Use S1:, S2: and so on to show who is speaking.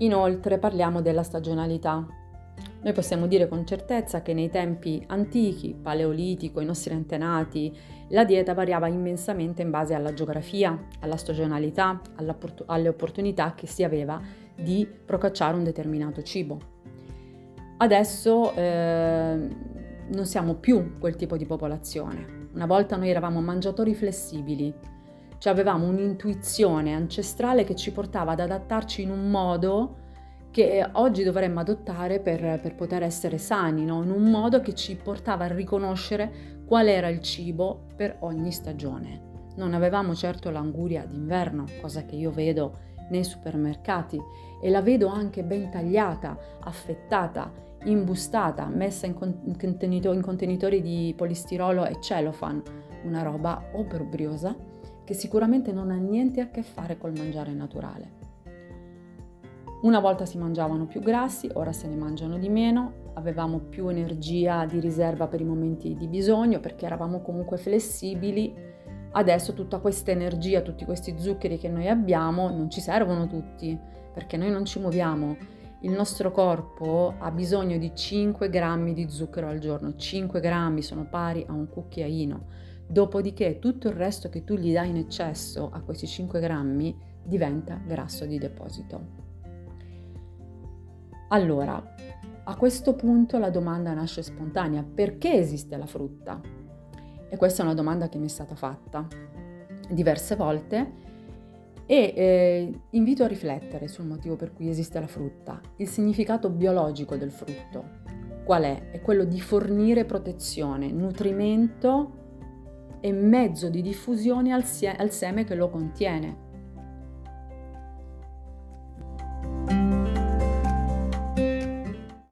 S1: Inoltre parliamo della stagionalità. Noi possiamo dire con certezza che nei tempi antichi, paleolitico, i nostri antenati, la dieta variava immensamente in base alla geografia, alla stagionalità, alle opportunità che si aveva di procacciare un determinato cibo. Adesso eh, non siamo più quel tipo di popolazione. Una volta noi eravamo mangiatori flessibili, cioè avevamo un'intuizione ancestrale che ci portava ad adattarci in un modo che oggi dovremmo adottare per, per poter essere sani, no? in un modo che ci portava a riconoscere qual era il cibo per ogni stagione. Non avevamo certo l'anguria d'inverno, cosa che io vedo nei supermercati e la vedo anche ben tagliata, affettata, imbustata, messa in, contenito- in contenitori di polistirolo e cellophane, una roba obbrobriosa che sicuramente non ha niente a che fare col mangiare naturale. Una volta si mangiavano più grassi, ora se ne mangiano di meno, avevamo più energia di riserva per i momenti di bisogno perché eravamo comunque flessibili. Adesso tutta questa energia, tutti questi zuccheri che noi abbiamo non ci servono tutti perché noi non ci muoviamo. Il nostro corpo ha bisogno di 5 grammi di zucchero al giorno, 5 grammi sono pari a un cucchiaino. Dopodiché tutto il resto che tu gli dai in eccesso a questi 5 grammi diventa grasso di deposito. Allora, a questo punto la domanda nasce spontanea, perché esiste la frutta? E questa è una domanda che mi è stata fatta diverse volte e eh, invito a riflettere sul motivo per cui esiste la frutta. Il significato biologico del frutto qual è? È quello di fornire protezione, nutrimento e mezzo di diffusione al, sie- al seme che lo contiene.